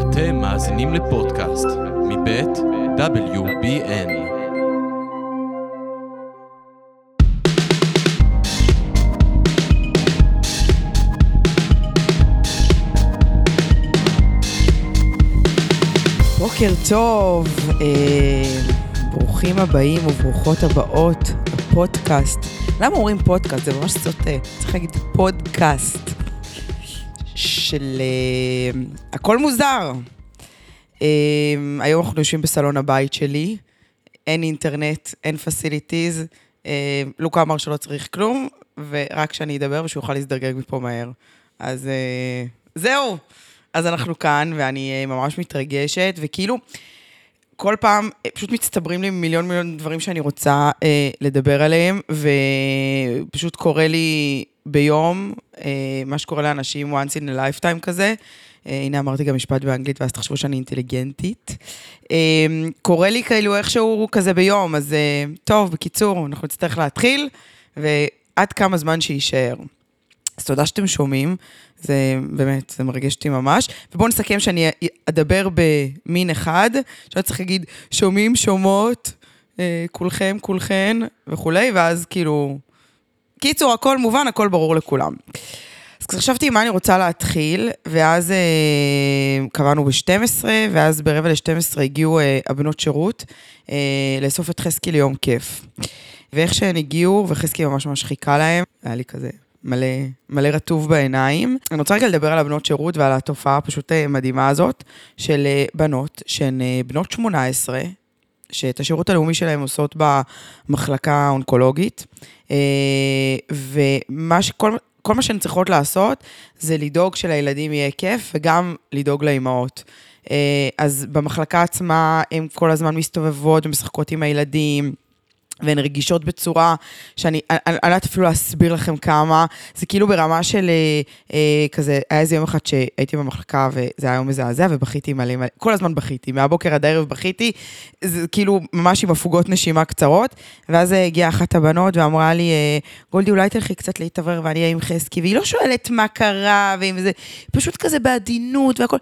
אתם מאזינים לפודקאסט מבית WBN. בוקר טוב, אה, ברוכים הבאים וברוכות הבאות לפודקאסט. למה אומרים פודקאסט? זה ממש סוטה, צריך להגיד פודקאסט של אה, הכל מוזר. אה, היום אנחנו יושבים בסלון הבית שלי, אין אינטרנט, אין פסיליטיז, אה, לוקה אמר שלא צריך כלום, ורק שאני אדבר ושהוא יוכל להזדרגג מפה מהר. אז אה, זהו. אז אנחנו כאן, ואני אה, ממש מתרגשת, וכאילו, כל פעם פשוט מצטברים לי מיליון מיליון דברים שאני רוצה אה, לדבר עליהם, ופשוט קורה לי ביום, אה, מה שקורה לאנשים once in a lifetime כזה. אה, הנה אמרתי גם משפט באנגלית, ואז תחשבו שאני אינטליגנטית. אה, קורה לי כאילו איכשהו כזה ביום, אז טוב, בקיצור, אנחנו נצטרך להתחיל, ועד כמה זמן שיישאר. אז תודה שאתם שומעים, זה באמת, זה מרגש אותי ממש. ובואו נסכם שאני אדבר במין אחד, שאני צריך להגיד, שומעים, שומעות, כולכם, כולכן וכולי, ואז כאילו... קיצור, הכל מובן, הכל ברור לכולם. אז חשבתי מה אני רוצה להתחיל, ואז אה, קבענו ב-12, ואז ברבע ל-12 הגיעו אה, הבנות שירות אה, לאסוף את חזקי ליום כיף. ואיך שהן הגיעו, וחזקי ממש ממש חיכה להם, היה לי כזה מלא, מלא רטוב בעיניים. אני רוצה רגע לדבר על הבנות שירות ועל התופעה הפשוט אה, מדהימה הזאת של אה, בנות שהן אה, בנות 18, שאת השירות הלאומי שלהן עושות במחלקה האונקולוגית, ומה שכל... כל מה שהן צריכות לעשות זה לדאוג שלילדים יהיה כיף וגם לדאוג לאימהות. אז במחלקה עצמה הן כל הזמן מסתובבות ומשחקות עם הילדים. והן רגישות בצורה שאני, אני לא יודעת אפילו להסביר לכם כמה, זה כאילו ברמה של אה, אה, כזה, היה איזה יום אחד שהייתי במחלקה וזה היה יום מזעזע ובכיתי מלא מלא, כל הזמן בכיתי, מהבוקר עד הערב בכיתי, זה כאילו ממש עם הפוגות נשימה קצרות, ואז הגיעה אחת הבנות ואמרה לי, אה, גולדי, אולי תלכי קצת להתעבר ואני אהיה עם חזקי, והיא לא שואלת מה קרה, ואם זה, פשוט כזה בעדינות והכל,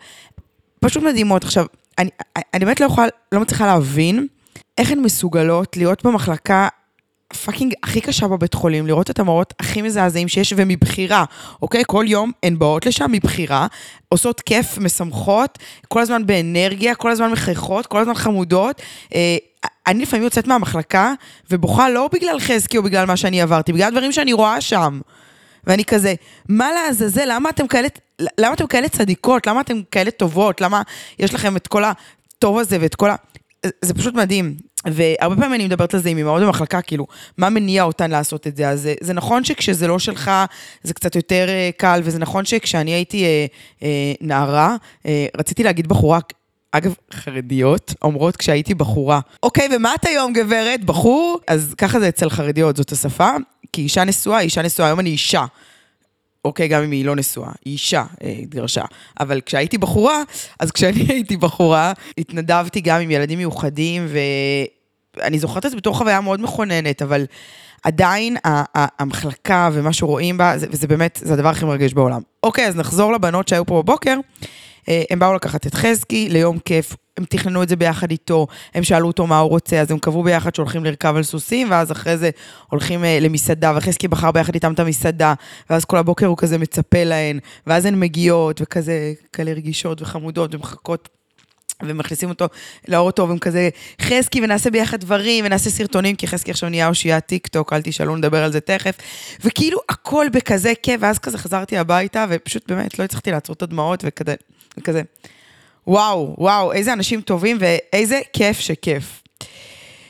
פשוט מדהימות. עכשיו, אני, אני באמת לא יכולה, לא מצליחה להבין, איך הן מסוגלות להיות במחלקה פאקינג הכי קשה בבית חולים, לראות את המראות הכי מזעזעים שיש, ומבחירה, אוקיי? כל יום הן באות לשם מבחירה, עושות כיף, משמחות, כל הזמן באנרגיה, כל הזמן מחייכות, כל הזמן חמודות. אה, אני לפעמים יוצאת מהמחלקה ובוכה לא בגלל חזקי או בגלל מה שאני עברתי, בגלל דברים שאני רואה שם. ואני כזה, מה לעזאזל, למה אתם כאלה, למה אתם כאלה צדיקות? למה אתם כאלה טובות? למה יש לכם את כל הטוב הזה ואת כל ה... זה פשוט מדהים. והרבה פעמים אני מדברת על זה עם אמהות במחלקה, כאילו, מה מניע אותן לעשות את זה? אז זה, זה נכון שכשזה לא שלך, זה קצת יותר uh, קל, וזה נכון שכשאני הייתי uh, uh, נערה, uh, רציתי להגיד בחורה, אגב, חרדיות אומרות כשהייתי בחורה, אוקיי, ומה את היום, גברת? בחור? אז ככה זה אצל חרדיות, זאת השפה, כי אישה נשואה, אישה נשואה, היום אני אישה. אוקיי, גם אם היא לא נשואה, היא אישה, אה, התגרשה. אבל כשהייתי בחורה, אז כשאני הייתי בחורה, התנדבתי גם עם ילדים מיוחדים, ואני זוכרת את זה בתור חוויה מאוד מכוננת, אבל עדיין המחלקה ומה שרואים בה, וזה באמת, זה הדבר הכי מרגש בעולם. אוקיי, אז נחזור לבנות שהיו פה בבוקר. אה, הם באו לקחת את חזקי ליום כיף, הם תכננו את זה ביחד איתו, הם שאלו אותו מה הוא רוצה, אז הם קבעו ביחד שהולכים לרכב על סוסים, ואז אחרי זה הולכים אה, למסעדה, וחזקי בחר ביחד איתם את המסעדה, ואז כל הבוקר הוא כזה מצפה להן, ואז הן מגיעות, וכזה כאלה רגישות וחמודות, ומחכות ומכניסים אותו לאוטו, והם כזה, חזקי, ונעשה ביחד דברים, ונעשה סרטונים, כי חזקי עכשיו נהיה אושיית טיק טוק, אל תשאלו, נדבר על זה תכף. וכאילו, הכל בכזה כיף, ואז כזה חזרתי הביתה, ופשוט באמת לא הצלחתי לעצור את הדמעות, וכזה, וכזה, וואו, וואו, איזה אנשים טובים, ואיזה כיף שכיף.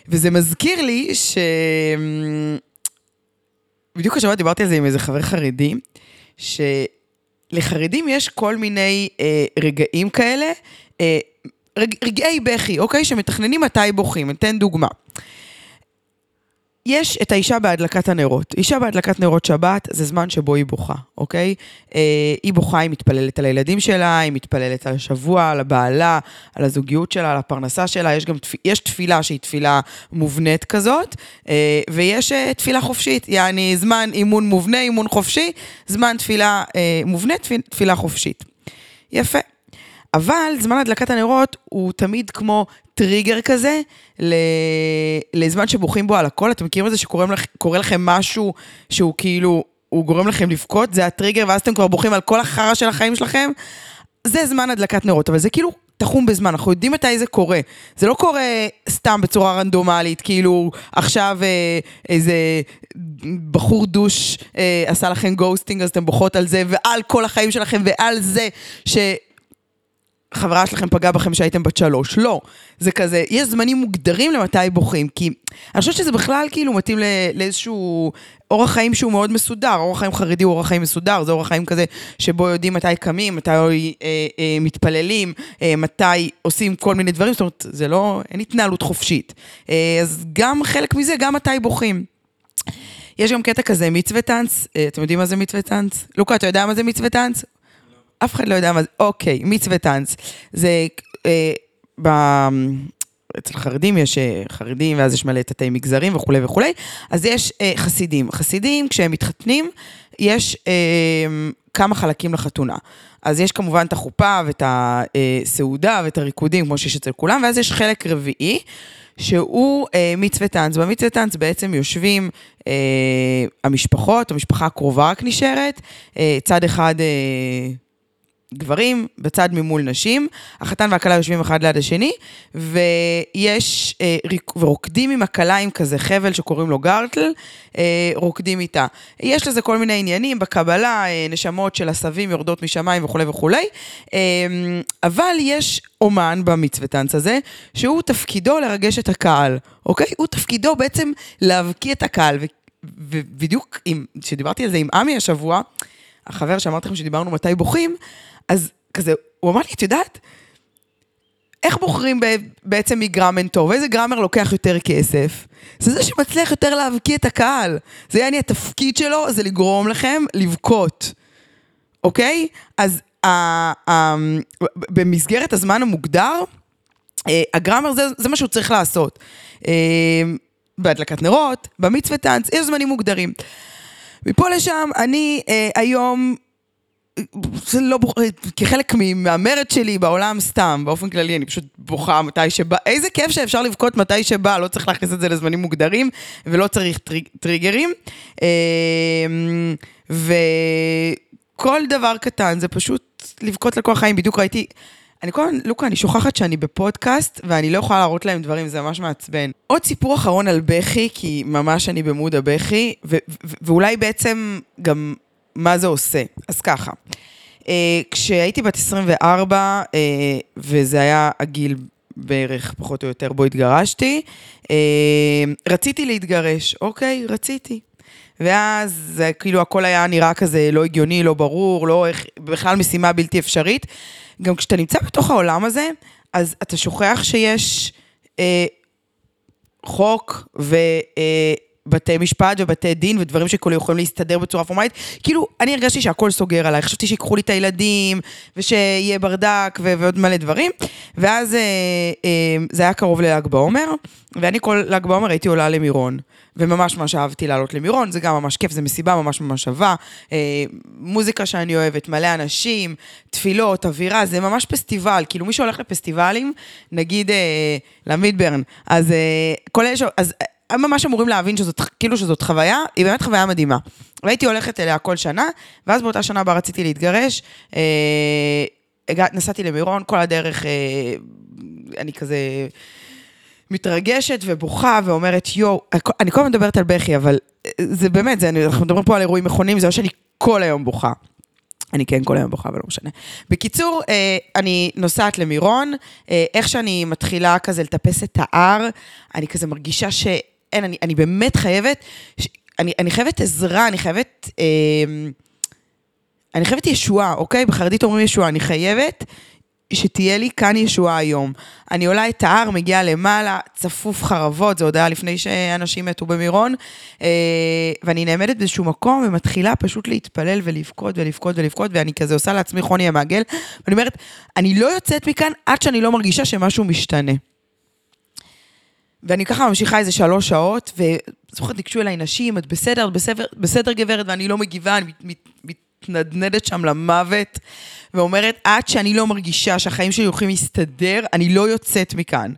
וזה מזכיר לי ש... בדיוק השבוע דיברתי על זה עם איזה חבר חרדי, שלחרדים יש כל מיני אה, רגעים כאלה, אה, רג, רגעי בכי, אוקיי? שמתכננים מתי בוכים. אתן דוגמה. יש את האישה בהדלקת הנרות. אישה בהדלקת נרות שבת זה זמן שבו היא בוכה, אוקיי? אה, היא בוכה, היא מתפללת על הילדים שלה, היא מתפללת על השבוע, על הבעלה, על הזוגיות שלה, על הפרנסה שלה. יש גם יש תפילה שהיא תפילה מובנית כזאת, אה, ויש אה, תפילה חופשית, יעני זמן אימון מובנה, אימון חופשי, זמן תפילה אה, מובנית, תפילה חופשית. יפה. אבל זמן הדלקת הנרות הוא תמיד כמו טריגר כזה. לזמן שבוכים בו על הכל. אתם מכירים את זה שקורה לכ... לכם משהו שהוא כאילו, הוא גורם לכם לבכות? זה הטריגר, ואז אתם כבר בוכים על כל החרא של החיים שלכם? זה זמן הדלקת נרות, אבל זה כאילו תחום בזמן, אנחנו יודעים מתי זה קורה. זה לא קורה סתם בצורה רנדומלית, כאילו עכשיו אה, איזה בחור דוש אה, עשה לכם גוסטינג, אז אתם בוכות על זה, ועל כל החיים שלכם, ועל זה ש... חברה שלכם פגעה בכם כשהייתם בת שלוש. לא. זה כזה, יש זמנים מוגדרים למתי בוכים, כי אני חושבת שזה בכלל כאילו מתאים לאיזשהו אורח חיים שהוא מאוד מסודר. אורח חיים חרדי הוא אורח חיים מסודר, זה אורח חיים כזה שבו יודעים מתי קמים, מתי אה, אה, מתפללים, אה, מתי עושים כל מיני דברים, זאת אומרת, זה לא, אין התנהלות חופשית. אה, אז גם חלק מזה, גם מתי בוכים. יש גם קטע כזה, מצווה טאנץ, אה, אתם יודעים מה זה מצווה טאנץ? לוקה, אתה יודע מה זה מצווה טאנץ? אף אחד לא יודע מה זה, אוקיי, מצווה טאנץ. זה, אה, ב... אצל חרדים יש אה, חרדים, ואז יש מלא תתי מגזרים וכולי וכולי, אז יש אה, חסידים. חסידים, כשהם מתחתנים, יש אה, כמה חלקים לחתונה. אז יש כמובן את החופה ואת הסעודה ואת הריקודים, כמו שיש אצל כולם, ואז יש חלק רביעי, שהוא אה, מצווה טאנץ. במצווה טאנץ בעצם יושבים אה, המשפחות, המשפחה הקרובה רק נשארת, אה, צד אחד... אה, גברים, בצד ממול נשים, החתן והכלה יושבים אחד ליד השני, ויש, אה, ורוקדים עם הכלה עם כזה חבל שקוראים לו גרטל, אה, רוקדים איתה. יש לזה כל מיני עניינים, בקבלה, אה, נשמות של עשבים יורדות משמיים וכולי וכולי, אה, אבל יש אומן במצווה טאנץ הזה, שהוא תפקידו לרגש את הקהל, אוקיי? הוא תפקידו בעצם להבקיע את הקהל, ובדיוק, כשדיברתי על זה עם עמי השבוע, החבר שאמרתי לכם שדיברנו מתי בוכים, אז כזה, הוא אמר לי, את יודעת, איך בוחרים בעצם מגראמן טוב? איזה גראמר לוקח יותר כסף? זה זה שמצליח יותר להבקיע את הקהל. זה יעני התפקיד שלו, זה לגרום לכם לבכות, אוקיי? אז ה, ה, במסגרת הזמן המוגדר, אה, הגראמר זה, זה מה שהוא צריך לעשות. אה, בהדלקת נרות, במצווה טאנץ, יש זמנים מוגדרים. מפה לשם, אני אה, היום זה לא בוכה, כחלק מהמרד שלי בעולם סתם, באופן כללי, אני פשוט בוכה מתי שבא, איזה כיף שאפשר לבכות מתי שבא, לא צריך להכניס את זה לזמנים מוגדרים, ולא צריך טריג, טריגרים. אמ, וכל דבר קטן זה פשוט לבכות לכל החיים, בדיוק ראיתי... אני כל הזמן, לוקה, אני שוכחת שאני בפודקאסט, ואני לא יכולה להראות להם דברים, זה ממש מעצבן. עוד סיפור אחרון על בכי, כי ממש אני במוד הבכי, ואולי בעצם גם מה זה עושה. אז ככה, אה, כשהייתי בת 24, אה, וזה היה הגיל בערך, פחות או יותר, בו התגרשתי, אה, רציתי להתגרש, אוקיי, רציתי. ואז כאילו הכל היה נראה כזה לא הגיוני, לא ברור, לא איך, בכלל משימה בלתי אפשרית. גם כשאתה נמצא בתוך העולם הזה, אז אתה שוכח שיש אה, חוק ו... אה, בתי משפט ובתי דין ודברים שכאילו יכולים להסתדר בצורה פורמלית. כאילו, אני הרגשתי שהכל סוגר עליי, חשבתי שיקחו לי את הילדים, ושיהיה ברדק ו- ועוד מלא דברים. ואז אה, אה, זה היה קרוב לל"ג בעומר, ואני כל ל"ג בעומר הייתי עולה למירון. וממש ממש אהבתי לעלות למירון, זה גם ממש כיף, זה מסיבה ממש ממש שווה. אה, מוזיקה שאני אוהבת, מלא אנשים, תפילות, אווירה, זה ממש פסטיבל. כאילו מי שהולך לפסטיבלים, נגיד אה, למידברן, אז אה, כל אלה ש... אז, הם ממש אמורים להבין שזאת, כאילו שזאת חוויה, היא באמת חוויה מדהימה. והייתי הולכת אליה כל שנה, ואז באותה שנה בה רציתי להתגרש, אה, הגע, נסעתי למירון, כל הדרך אה, אני כזה מתרגשת ובוכה ואומרת, יואו, אני כל הזמן מדברת על בכי, אבל אה, זה באמת, זה, אנחנו מדברים פה על אירועים מכונים, זה לא שאני כל היום בוכה. אני כן כל היום בוכה, אבל לא משנה. בקיצור, אה, אני נוסעת למירון, אה, איך שאני מתחילה כזה לטפס את ההר, אני כזה מרגישה ש... אין, אני, אני באמת חייבת, אני, אני חייבת עזרה, אני חייבת, אה, אני חייבת ישועה, אוקיי? בחרדית אומרים ישועה, אני חייבת שתהיה לי כאן ישועה היום. אני עולה את ההר, מגיעה למעלה, צפוף חרבות, זה עוד היה לפני שאנשים מתו במירון, אה, ואני נעמדת באיזשהו מקום ומתחילה פשוט להתפלל ולבכות ולבכות ולבכות, ואני כזה עושה לעצמי חוני המעגל, ואני אומרת, אני לא יוצאת מכאן עד שאני לא מרגישה שמשהו משתנה. ואני ככה ממשיכה איזה שלוש שעות, וזוכרת, ניגשו אליי נשים, את בסדר, את בסדר, בסדר גברת, ואני לא מגיבה, אני מת, מת, מתנדנדת שם למוות, ואומרת, עד שאני לא מרגישה שהחיים שלי הולכים להסתדר, אני לא יוצאת מכאן,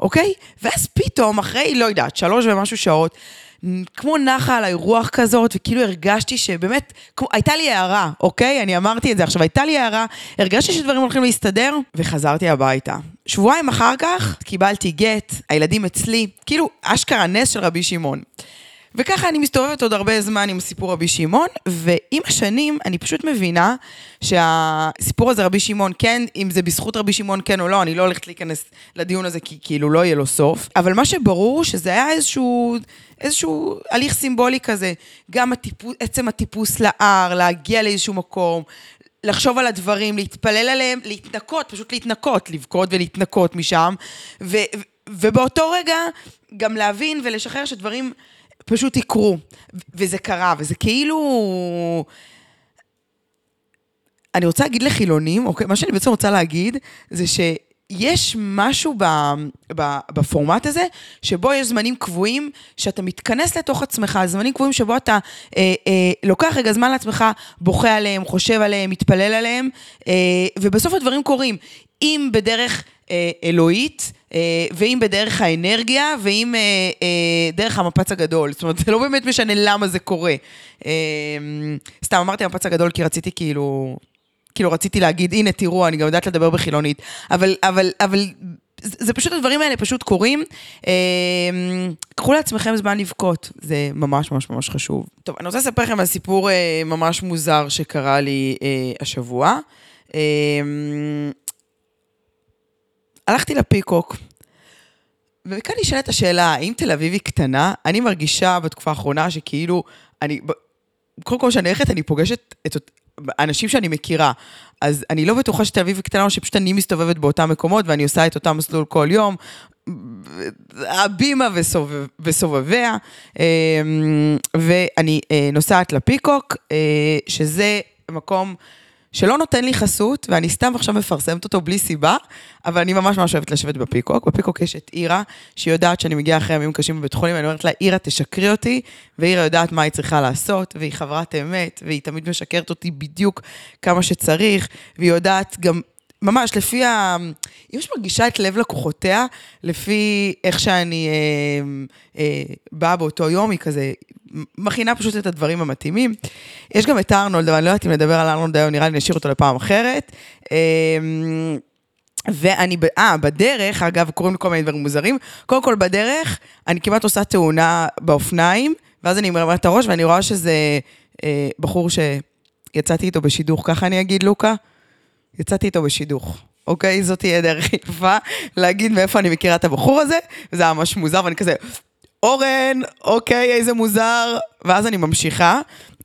אוקיי? ואז פתאום, אחרי, לא יודעת, שלוש ומשהו שעות, כמו נחה עליי רוח כזאת, וכאילו הרגשתי שבאמת, כמו, הייתה לי הערה, אוקיי? אני אמרתי את זה עכשיו, הייתה לי הערה, הרגשתי שדברים הולכים להסתדר, וחזרתי הביתה. שבועיים אחר כך קיבלתי גט, הילדים אצלי, כאילו, אשכרה נס של רבי שמעון. וככה אני מסתובבת עוד הרבה זמן עם סיפור רבי שמעון, ועם השנים אני פשוט מבינה שהסיפור הזה רבי שמעון, כן, אם זה בזכות רבי שמעון כן או לא, אני לא הולכת להיכנס לדיון הזה כי כאילו לא יהיה לו סוף, אבל מה שברור שזה היה איזשהו, איזשהו הליך סימבולי כזה, גם הטיפוס, עצם הטיפוס להר, להגיע לאיזשהו מקום, לחשוב על הדברים, להתפלל עליהם, להתנקות, פשוט להתנקות, לבכות ולהתנקות משם, ו, ובאותו רגע גם להבין ולשחרר שדברים... פשוט יקרו. וזה קרה, וזה כאילו... אני רוצה להגיד לחילונים, אוקיי? מה שאני בעצם רוצה להגיד, זה שיש משהו ב, ב, בפורמט הזה, שבו יש זמנים קבועים, שאתה מתכנס לתוך עצמך, זמנים קבועים שבו אתה אה, אה, לוקח רגע זמן לעצמך, בוכה עליהם, חושב עליהם, מתפלל עליהם, אה, ובסוף הדברים קורים. אם בדרך אה, אלוהית, אה, ואם בדרך האנרגיה, ואם אה, אה, דרך המפץ הגדול. זאת אומרת, זה לא באמת משנה למה זה קורה. אה, סתם אמרתי המפץ הגדול כי רציתי כאילו... כאילו רציתי להגיד, הנה תראו, אני גם יודעת לדבר בחילונית, אבל, אבל, אבל זה פשוט, הדברים האלה פשוט קורים. אה, קחו לעצמכם זמן לבכות, זה ממש ממש ממש חשוב. טוב, אני רוצה לספר לכם על סיפור אה, ממש מוזר שקרה לי אה, השבוע. אה, הלכתי לפיקוק, וכאן נשאלת השאלה, האם תל אביב היא קטנה? אני מרגישה בתקופה האחרונה שכאילו, אני, קודם כל כשאני הולכת, אני פוגשת את אנשים שאני מכירה. אז אני לא בטוחה שתל אביב קטנה, או שפשוט אני מסתובבת באותם מקומות, ואני עושה את אותם מסלול כל יום. הבימה וסובב, וסובביה, אמ, ואני אה, נוסעת לפיקוק, אה, שזה מקום שלא נותן לי חסות, ואני סתם עכשיו מפרסמת אותו בלי סיבה, אבל אני ממש ממש אוהבת לשבת בפיקוק. בפיקוק יש את אירה, שהיא יודעת שאני מגיעה אחרי ימים קשים בבית חולים, ואני אומרת לה, אירה, תשקרי אותי, ואירה יודעת מה היא צריכה לעשות, והיא חברת אמת, והיא תמיד משקרת אותי בדיוק כמה שצריך, והיא יודעת גם ממש, לפי ה... היא ממש מרגישה את לב לקוחותיה, לפי איך שאני אה, אה, באה באותו יום, היא כזה מכינה פשוט את הדברים המתאימים. יש גם את ארנולד, אבל אני לא יודעת אם לדבר על ארנולד היום, נראה לי נשאיר אותו לפעם אחרת. אה, ואני, אה, בדרך, אגב, קורים לי כל מיני דברים מוזרים. קודם כל, בדרך, אני כמעט עושה תאונה באופניים, ואז אני מרמה את הראש, ואני רואה שזה אה, בחור שיצאתי איתו בשידוך, ככה אני אגיד, לוקה? יצאתי איתו בשידוך. אוקיי? זאת תהיה דרך יפה להגיד מאיפה אני מכירה את הבחור הזה, וזה היה ממש מוזר, ואני כזה, אורן, אוקיי, איזה מוזר, ואז אני ממשיכה.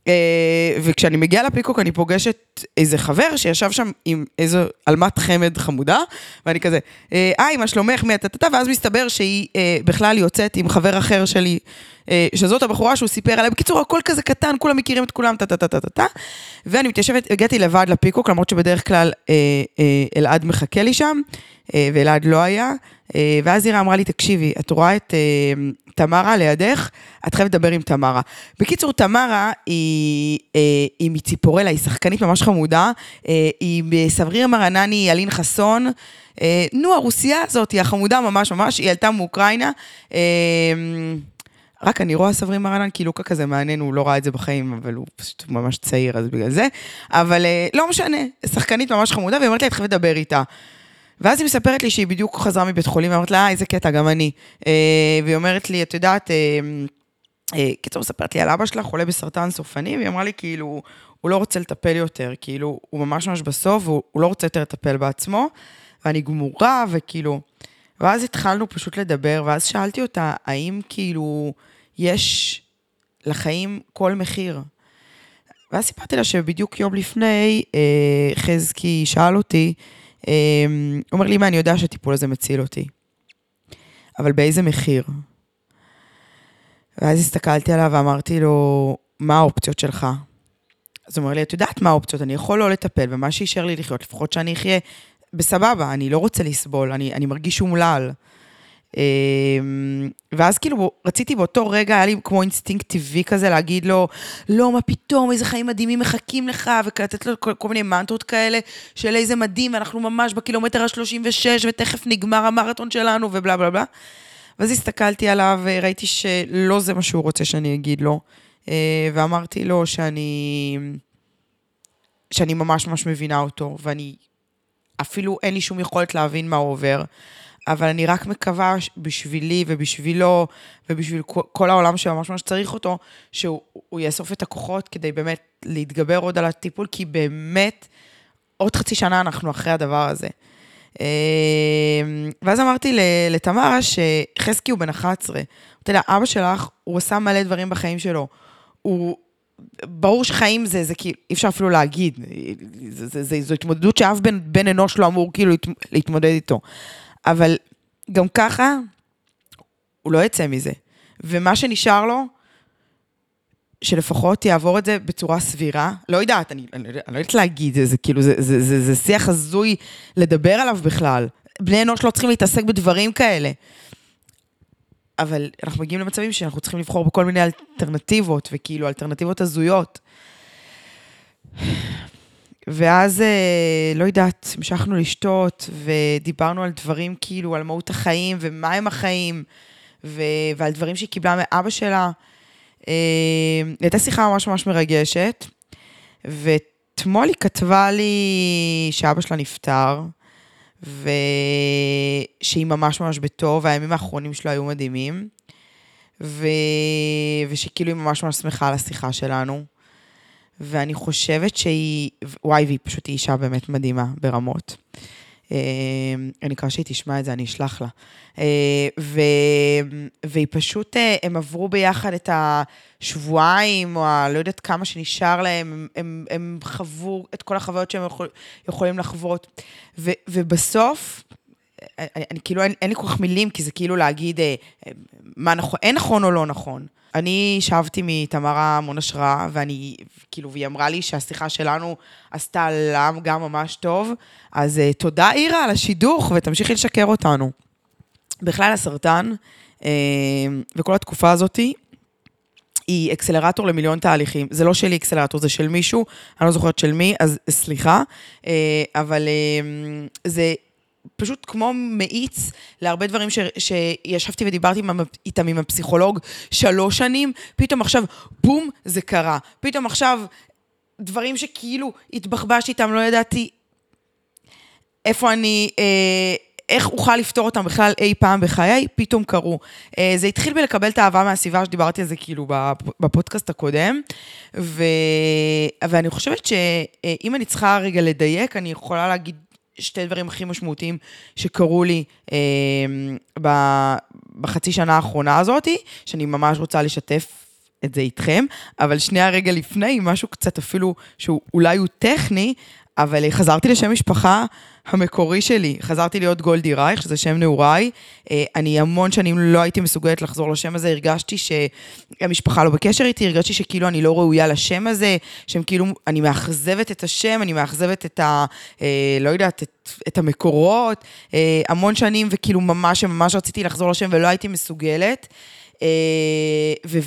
אה, וכשאני מגיעה לפיקוק אני פוגשת איזה חבר שישב שם עם איזו עלמת חמד חמודה, ואני כזה, היי, אה, מה שלומך, מי אתה, ואז מסתבר שהיא אה, בכלל יוצאת עם חבר אחר שלי, שזאת הבחורה שהוא סיפר עליה. בקיצור, הכל כזה קטן, כולם מכירים את כולם, טה-טה-טה-טה-טה. ואני מתיישבת, הגעתי לבד לפיקוק, למרות שבדרך כלל אלעד מחכה לי שם, ואלעד לא היה. ואז אירה אמרה לי, תקשיבי, את רואה את תמרה לידך, את חייבת לדבר עם תמרה. בקיצור, תמרה היא, אה, היא מציפורלה, היא שחקנית ממש חמודה, אה, היא בסבריר מרנני, אלין חסון, אה, נו, הרוסיה הזאת, היא החמודה ממש ממש, היא עלתה מאוקראינה. רק אני רואה סברי מרנן, כי לוקה כזה מעניין, הוא לא ראה את זה בחיים, אבל הוא פשוט ממש צעיר, אז בגלל זה. אבל לא משנה, שחקנית ממש חמודה, והיא אומרת לי, את חייבת לדבר איתה. ואז היא מספרת לי שהיא בדיוק חזרה מבית חולים, ואומרת לה, אה, איזה קטע, גם אני. אה, והיא אומרת לי, את יודעת, אה, קיצור, מספרת לי על אבא שלה, חולה בסרטן סופני, והיא אמרה לי, כאילו, הוא לא רוצה לטפל יותר, כאילו, הוא ממש ממש בסוף, והוא לא רוצה יותר לטפל בעצמו, ואני גמורה, וכאילו... ואז התחלנו פשוט לדבר, ואז שאלתי אותה, האם כאילו יש לחיים כל מחיר? ואז סיפרתי לה שבדיוק יום לפני, אה, חזקי שאל אותי, הוא אומר לי, מה, אני יודע שהטיפול הזה מציל אותי, אבל באיזה מחיר? ואז הסתכלתי עליו ואמרתי לו, מה האופציות שלך? אז הוא אומר לי, את יודעת מה האופציות, אני יכול לא לטפל, ומה שישאר לי לחיות, לפחות שאני אחיה בסבבה, אני לא רוצה לסבול, אני, אני מרגיש אומלל. אמ, ואז כאילו רציתי באותו רגע, היה לי כמו אינסטינקט טבעי כזה להגיד לו, לא, מה פתאום, איזה חיים מדהימים מחכים לך, ולתת לו כל, כל מיני מנטרות כאלה של איזה מדהים, ואנחנו ממש בקילומטר ה-36, ותכף נגמר המרתון שלנו, ובלה בלה בלה. ואז הסתכלתי עליו וראיתי שלא זה מה שהוא רוצה שאני אגיד לו, אה, ואמרתי לו שאני, שאני ממש ממש מבינה אותו, ואני, אפילו אין לי שום יכולת להבין מה הוא עובר. אבל אני רק מקווה בשבילי ובשבילו ובשביל כל העולם שממש ממש צריך אותו, שהוא יאסוף את הכוחות כדי באמת להתגבר עוד על הטיפול, כי באמת, עוד חצי שנה אנחנו אחרי הדבר הזה. אמ, ואז אמרתי לתמרה שחזקי הוא בן 11. אמרתי לה, אבא שלך, הוא עשה מלא דברים בחיים שלו. הוא, ברור שחיים זה, זה כאילו, אי אפשר אפילו להגיד, זו התמודדות שאף בן, בן אנוש לא אמור כאילו להתמודד איתו. אבל גם ככה, הוא לא יצא מזה. ומה שנשאר לו, שלפחות יעבור את זה בצורה סבירה. לא יודעת, אני, אני, אני לא יודעת להגיד, זה, זה כאילו, זה, זה, זה, זה שיח הזוי לדבר עליו בכלל. בני אנוש לא צריכים להתעסק בדברים כאלה. אבל אנחנו מגיעים למצבים שאנחנו צריכים לבחור בכל מיני אלטרנטיבות, וכאילו אלטרנטיבות הזויות. ואז, אה, לא יודעת, המשכנו לשתות, ודיברנו על דברים כאילו, על מהות החיים, ומה הם החיים, ו- ועל דברים שהיא קיבלה מאבא שלה. אה, הייתה שיחה ממש ממש מרגשת, ואתמול היא כתבה לי שאבא שלה נפטר, ושהיא ממש ממש בטוב, והימים האחרונים שלו היו מדהימים, ו... ושכאילו היא ממש ממש שמחה על השיחה שלנו. ואני חושבת שהיא, וואי, והיא פשוט אישה באמת מדהימה ברמות. אה, אני מקווה שהיא תשמע את זה, אני אשלח לה. אה, ו, והיא פשוט, אה, הם עברו ביחד את השבועיים, או הלא יודעת כמה שנשאר להם, הם, הם, הם חוו את כל החוויות שהם יכול, יכולים לחוות. ו, ובסוף, אני, אני כאילו, אין, אין לי כל כך מילים, כי זה כאילו להגיד מה נכון, אין נכון או לא נכון. אני שבתי מתמרה המון השראה, ואני, כאילו, והיא אמרה לי שהשיחה שלנו עשתה לה גם ממש טוב, אז uh, תודה, אירה, על השידוך, ותמשיכי לשקר אותנו. בכלל, הסרטן, uh, וכל התקופה הזאתי, היא אקסלרטור למיליון תהליכים. זה לא שלי אקסלרטור, זה של מישהו, אני לא זוכרת של מי, אז סליחה. Uh, אבל uh, זה פשוט כמו מאיץ להרבה דברים ש, שישבתי ודיברתי עם, איתם עם הפסיכולוג שלוש שנים, פתאום עכשיו, בום, זה קרה. פתאום עכשיו, דברים שכאילו התבחבשתי איתם, לא ידעתי איפה אני... אה, איך אוכל לפתור אותם בכלל אי פעם בחיי, פתאום קרו. אה, זה התחיל בלקבל את האהבה מהסביבה, שדיברתי על זה כאילו בפודקאסט הקודם, ו... ואני חושבת שאם אני צריכה רגע לדייק, אני יכולה להגיד שתי דברים הכי משמעותיים שקרו לי אה, ב, בחצי שנה האחרונה הזאת, שאני ממש רוצה לשתף את זה איתכם, אבל שנייה רגע לפני, משהו קצת אפילו שהוא אולי הוא טכני, אבל חזרתי לשם משפחה המקורי שלי. חזרתי להיות גולדי רייך, שזה שם נעוריי. אה, אני המון שנים לא הייתי מסוגלת לחזור לשם הזה, הרגשתי שהמשפחה לא בקשר איתי, הרגשתי שכאילו אני לא ראויה לשם הזה, שהם כאילו, אני מאכזבת את השם, אני מאכזבת את ה... אה, לא יודעת, את, את המקורות, אה, המון שנים, וכאילו ממש, ממש רציתי לחזור לשם ולא הייתי מסוגלת.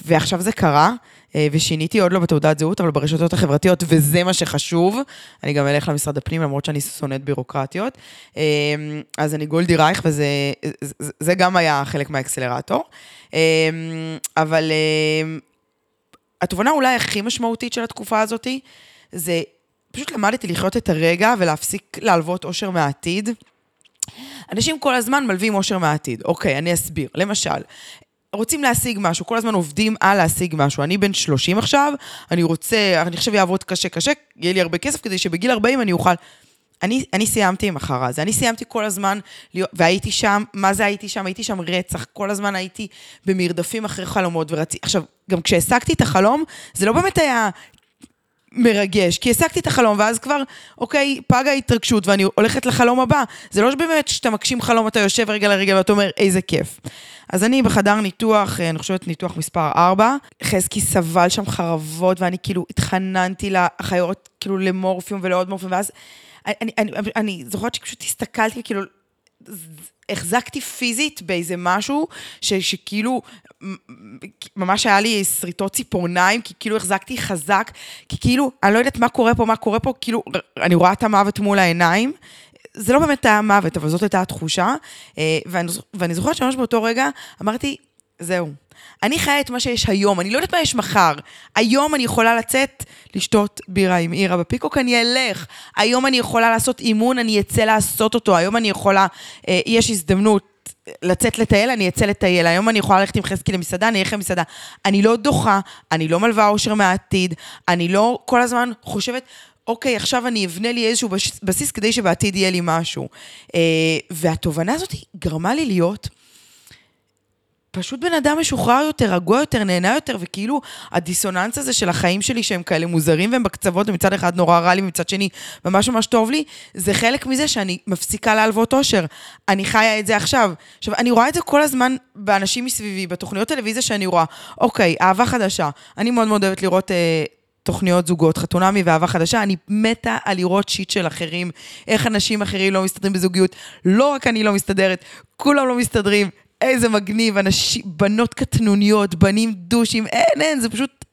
ועכשיו זה קרה. אה, ושיניתי עוד לא בתעודת זהות, אבל ברשתות החברתיות, וזה מה שחשוב. אני גם אלך למשרד הפנים, למרות שאני שונאת בירוקרטיות. אה, אז אני גולדי רייך, וזה זה, זה גם היה חלק מהאקסלרטור. אה, אבל התובנה אולי הכי משמעותית של התקופה הזאת, זה פשוט למדתי לחיות את הרגע ולהפסיק להלוות אושר מהעתיד. אנשים כל הזמן מלווים אושר מהעתיד. אוקיי, אני אסביר. למשל, רוצים להשיג משהו, כל הזמן עובדים על להשיג משהו. אני בן 30 עכשיו, אני רוצה, אני עכשיו אעבוד קשה קשה, יהיה לי הרבה כסף כדי שבגיל 40 אני אוכל... אני, אני סיימתי עם החרא הזה, אני סיימתי כל הזמן, והייתי שם, מה זה הייתי שם? הייתי שם רצח, כל הזמן הייתי במרדפים אחרי חלומות ורציתי, עכשיו, גם כשהשגתי את החלום, זה לא באמת היה מרגש, כי השגתי את החלום, ואז כבר, אוקיי, פג ההתרגשות ואני הולכת לחלום הבא. זה לא באמת שאתה מגשים חלום, אתה יושב רגע לרגע ואתה אומר, איזה כיף. אז אני בחדר ניתוח, אה, אני חושבת ניתוח מספר 4, חזקי סבל שם חרבות, ואני כאילו התחננתי לאחיות, כאילו למורפיום ולעוד מורפיום, ואז אני, אני, אני, אני זוכרת שפשוט הסתכלתי, כאילו, החזקתי פיזית באיזה משהו, ש, שכאילו, ממש היה לי שריטות ציפורניים, כי כאילו החזקתי חזק, כי כאילו, אני לא יודעת מה קורה פה, מה קורה פה, כאילו, אני רואה את המוות מול העיניים. זה לא באמת היה מוות, אבל זאת הייתה התחושה. אה, ואני, ואני זוכרת שממש באותו רגע אמרתי, זהו. אני חיה את מה שיש היום, אני לא יודעת מה יש מחר. היום אני יכולה לצאת, לשתות בירה עם עירה בפיקוק, אני אלך. היום אני יכולה לעשות אימון, אני אצא לעשות אותו. היום אני יכולה, אה, יש הזדמנות לצאת לטייל, אני אצא לטייל. היום אני יכולה ללכת עם חזקי למסעדה, אני אלך למסעדה. אני לא דוחה, אני לא מלווה אושר מהעתיד, אני לא כל הזמן חושבת, אוקיי, עכשיו אני אבנה לי איזשהו בסיס כדי שבעתיד יהיה לי משהו. אה, והתובנה הזאת גרמה לי להיות... פשוט בן אדם משוחרר יותר, רגוע יותר, נהנה יותר, וכאילו הדיסוננס הזה של החיים שלי שהם כאלה מוזרים והם בקצוות, ומצד אחד נורא רע לי, ומצד שני ממש ממש טוב לי, זה חלק מזה שאני מפסיקה להלוות אושר. אני חיה את זה עכשיו. עכשיו, אני רואה את זה כל הזמן באנשים מסביבי, בתוכניות טלוויזיה שאני רואה. אוקיי, אהבה חדשה. אני מאוד מאוד אוהבת לראות... אה, תוכניות זוגות, חתונמי ואהבה חדשה, אני מתה על לראות שיט של אחרים, איך אנשים אחרים לא מסתדרים בזוגיות. לא רק אני לא מסתדרת, כולם לא מסתדרים, איזה מגניב, אנשים, בנות קטנוניות, בנים דושים, אין, אין, זה פשוט...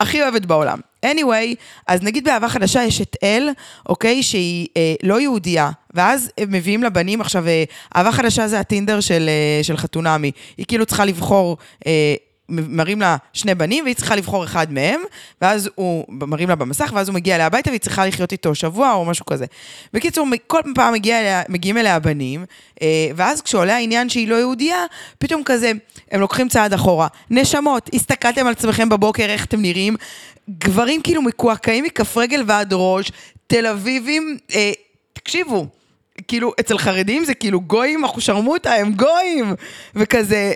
הכי אוהבת בעולם. anyway, אז נגיד באהבה חדשה יש את אל, אוקיי, שהיא אה, לא יהודייה, ואז הם מביאים לבנים, עכשיו, אה, אהבה חדשה זה הטינדר של, אה, של חתונמי. היא כאילו צריכה לבחור אה, מראים לה שני בנים, והיא צריכה לבחור אחד מהם, ואז הוא, מראים לה במסך, ואז הוא מגיע אליה הביתה, והיא צריכה לחיות איתו שבוע או משהו כזה. בקיצור, כל פעם מגיע אליה, מגיעים אליה הבנים, אה, ואז כשעולה העניין שהיא לא יהודייה, פתאום כזה, הם לוקחים צעד אחורה. נשמות, הסתכלתם על עצמכם בבוקר, איך אתם נראים? גברים כאילו מקועקעים מכף רגל ועד ראש, תל אביבים, אה, תקשיבו. כאילו, אצל חרדים זה כאילו גויים, אחושרמוטה, הם גויים! וכזה,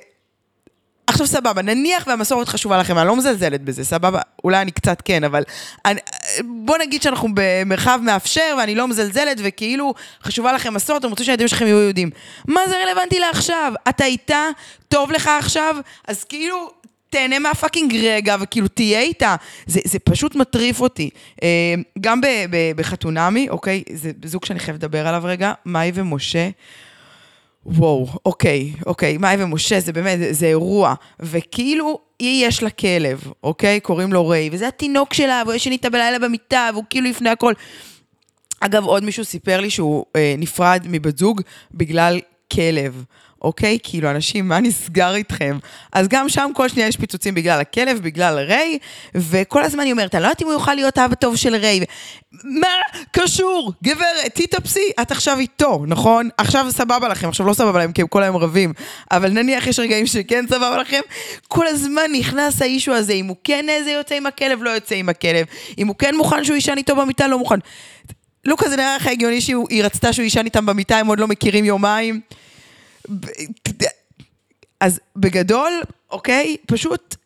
עכשיו סבבה, נניח והמסורת חשובה לכם, אני לא מזלזלת בזה, סבבה? אולי אני קצת כן, אבל... אני, בוא נגיד שאנחנו במרחב מאפשר ואני לא מזלזלת וכאילו חשובה לכם מסורת, אתם רוצים שהילדים שלכם יהיו יהודים. מה זה רלוונטי לעכשיו? אתה איתה? טוב לך עכשיו? אז כאילו... תהנה מהפאקינג רגע, וכאילו תהיה איתה. זה, זה פשוט מטריף אותי. אה, גם בחתונמי, אוקיי? זה זוג שאני חייבת לדבר עליו רגע, מאי ומשה. וואו, אוקיי, אוקיי, מאי ומשה, זה באמת, זה, אירוע. וכאילו, היא יש לה כלב, אוקיי? קוראים לו ריי, וזה התינוק שלה, והוא ישן איתה בלילה במיטה, והוא כאילו לפני הכל. אגב, עוד מישהו סיפר לי שהוא אה, נפרד מבת זוג בגלל כלב. אוקיי? כאילו, אנשים, מה נסגר איתכם? אז גם שם כל שנייה יש פיצוצים בגלל הכלב, בגלל ריי, וכל הזמן היא אומרת, אני לא יודעת אם הוא יוכל להיות אבא טוב של ריי. מה קשור? גברת, תתאפסי, את עכשיו איתו, נכון? עכשיו סבבה לכם, עכשיו לא סבבה להם, כי הם כל היום רבים, אבל נניח יש רגעים שכן סבבה לכם, כל הזמן נכנס האישו הזה, אם הוא כן איזה יוצא עם הכלב, לא יוצא עם הכלב. אם הוא כן מוכן שהוא יישן איתו במיטה, לא מוכן. לוקה, זה נראה לך הגיוני שהיא רצתה שהוא יישן איתם במיטה, הם עוד לא מכירים יומיים. אז בגדול, אוקיי, פשוט,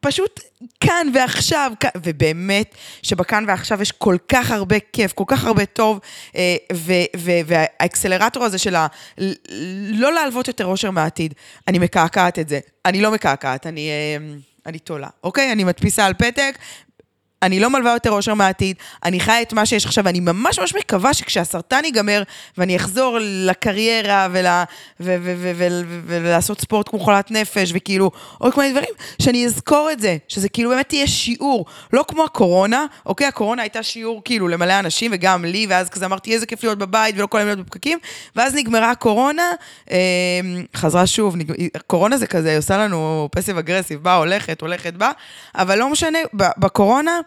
פשוט כאן ועכשיו, ובאמת שבכאן ועכשיו יש כל כך הרבה כיף, כל כך הרבה טוב, אה, והאקסלרטור הזה של ה... לא להלוות יותר אושר מהעתיד, אני מקעקעת את זה. אני לא מקעקעת, אני... אה, אני תולה, אוקיי? אני מדפיסה על פתק, אני לא מלווה יותר אושר מהעתיד, אני חיה את מה שיש עכשיו, אני ממש ממש מקווה שכשהסרטן ייגמר, ואני אחזור לקריירה ולעשות ספורט כמו חולת נפש, וכאילו, עוד כל מיני דברים, שאני אזכור את זה, שזה כאילו באמת יהיה שיעור, לא כמו הקורונה, אוקיי? הקורונה הייתה שיעור כאילו למלא אנשים, וגם לי, ואז כזה אמרתי, איזה כיף להיות בבית, ולא כל היום להיות בפקקים, ואז נגמרה הקורונה, אה, חזרה שוב. קורונה זה כזה, עושה לנו פסיב אגרסיב, באה, הולכת, הולכת, באה, אבל לא משנה, בקורונה,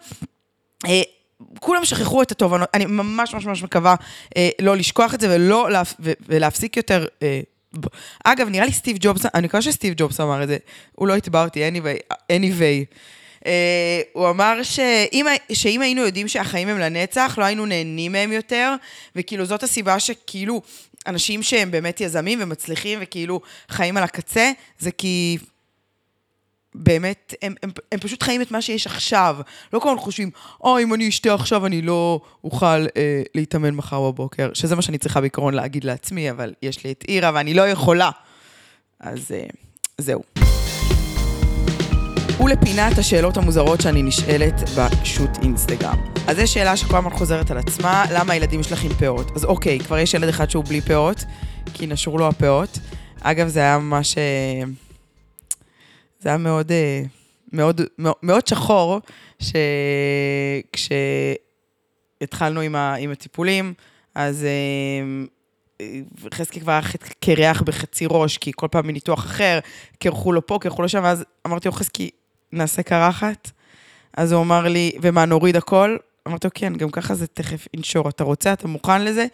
כולם שכחו את התובנות, אני ממש ממש ממש מקווה אה, לא לשכוח את זה ולא להפ... ולהפסיק יותר. אה, אגב, נראה לי סטיב ג'ובס, אני מקווה שסטיב ג'ובס אמר את זה, הוא לא יתבע אותי, anyway. anyway. אה, הוא אמר שאם, שאם היינו יודעים שהחיים הם לנצח, לא היינו נהנים מהם יותר, וכאילו זאת הסיבה שכאילו אנשים שהם באמת יזמים ומצליחים וכאילו חיים על הקצה, זה כי באמת, הם, הם, הם פשוט חיים את מה שיש עכשיו. לא כל הזמן חושבים, או, אם אני אשתה עכשיו, אני לא אוכל אה, להתאמן מחר בבוקר, שזה מה שאני צריכה בעיקרון להגיד לעצמי, אבל יש לי את אירה ואני לא יכולה. אז אה, זהו. ולפינת השאלות המוזרות שאני נשאלת בשו"ת אינסטגרם. אז זו שאלה שכל הזמן חוזרת על עצמה, למה הילדים שלך עם פאות? אז אוקיי, כבר יש ילד אחד שהוא בלי פאות, כי נשרו לו הפאות. אגב, זה היה ממש... אה, זה היה מאוד, אה, מאוד, מאוד, מאוד שחור, שכשהתחלנו עם, ה, עם הטיפולים, אז אה, חזקי כבר היה קרח בחצי ראש, כי כל פעם מניתוח אחר, קרחו לו פה, קרחו לו שם, ואז אמרתי לו, חזקי, נעשה קרחת? אז הוא אמר לי, ומה, נוריד הכל? אמרתי לו, כן, גם ככה זה תכף ינשור. אתה רוצה, אתה מוכן לזה?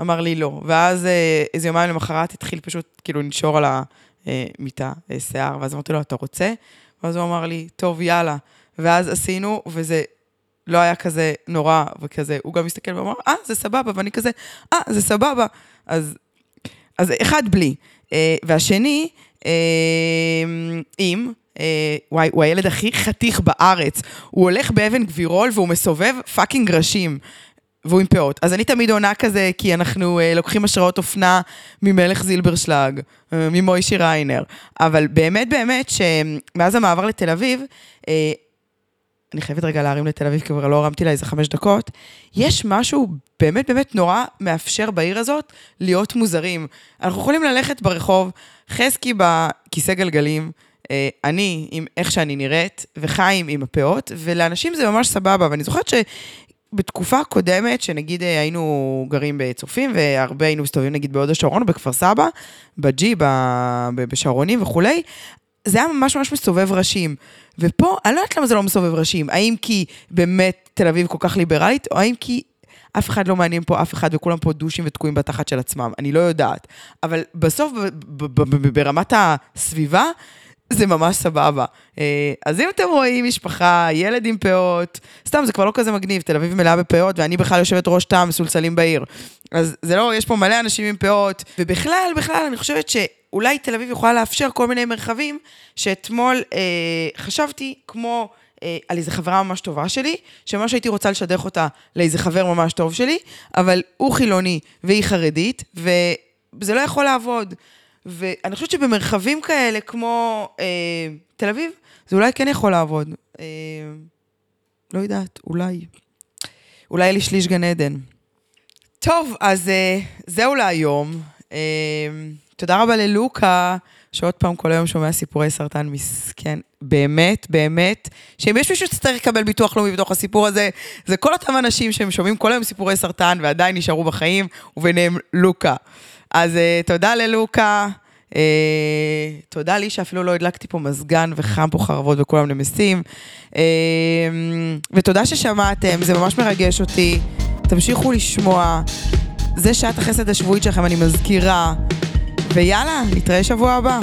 אמר לי, לא. ואז אה, איזה יומיים למחרת התחיל פשוט כאילו לנשור על המיטה, אה, שיער, ואז אמרתי לו, אתה רוצה? ואז הוא אמר לי, טוב, יאללה. ואז עשינו, וזה לא היה כזה נורא וכזה. הוא גם הסתכל ואמר, אה, זה סבבה, ואני כזה, אה, זה סבבה. אז, אז אחד בלי. אה, והשני, עם, אה, וואי, הוא הילד הכי חתיך בארץ. הוא הולך באבן גבירול והוא מסובב fucking ראשים. והוא עם פאות. אז אני תמיד עונה כזה, כי אנחנו אה, לוקחים השראות אופנה ממלך זילברשלג, אה, ממוישי ריינר. אבל באמת באמת, שמאז המעבר לתל אביב, אה, אני חייבת רגע להרים לתל אביב, כבר לא הרמתי לה איזה חמש דקות, יש משהו באמת באמת נורא מאפשר בעיר הזאת להיות מוזרים. אנחנו יכולים ללכת ברחוב, חזקי בכיסא גלגלים, אה, אני עם איך שאני נראית, וחיים עם הפאות, ולאנשים זה ממש סבבה. ואני זוכרת שבתקופה קודמת, שנגיד אה, היינו גרים בצופים, והרבה היינו מסתובבים נגיד בהוד השרון או בכפר סבא, בג'י, בשרונים וכולי, זה היה ממש ממש מסובב ראשים. ופה, אני לא יודעת למה זה לא מסובב ראשים. האם כי באמת תל אביב כל כך ליברלית, או האם כי אף אחד לא מעניין פה אף אחד וכולם פה דושים ותקועים בתחת של עצמם. אני לא יודעת. אבל בסוף, ברמת הסביבה, זה ממש סבבה. אה, אז אם אתם רואים משפחה, ילד עם פאות, סתם, זה כבר לא כזה מגניב, תל אביב מלאה בפאות, ואני בכלל יושבת ראש טעם מסולסלים בעיר. אז זה לא, יש פה מלא אנשים עם פאות, ובכלל, בכלל, אני חושבת שאולי תל אביב יכולה לאפשר כל מיני מרחבים, שאתמול אה, חשבתי כמו... אה, על איזה חברה ממש טובה שלי, שממש הייתי רוצה לשדך אותה לאיזה חבר ממש טוב שלי, אבל הוא חילוני והיא חרדית, וזה לא יכול לעבוד. ואני חושבת שבמרחבים כאלה, כמו אה, תל אביב, זה אולי כן יכול לעבוד. אה, לא יודעת, אולי. אולי לי שליש גן עדן. טוב, אז אה, זהו להיום. אה, תודה רבה ללוקה, שעוד פעם כל היום שומע סיפורי סרטן מסכן. באמת, באמת, שאם יש מישהו שצריך לקבל ביטוח לאומי בתוך הסיפור הזה, זה כל אותם אנשים שהם שומעים כל היום סיפורי סרטן ועדיין נשארו בחיים, וביניהם לוקה. אז uh, תודה ללוקה. Uh, תודה לי שאפילו לא הדלקתי פה מזגן וחם פה חרבות וכולם נמסים. Uh, ותודה ששמעתם, זה ממש מרגש אותי. תמשיכו לשמוע. זה שעת החסד השבועית שלכם, אני מזכירה. ויאללה, נתראה שבוע הבא.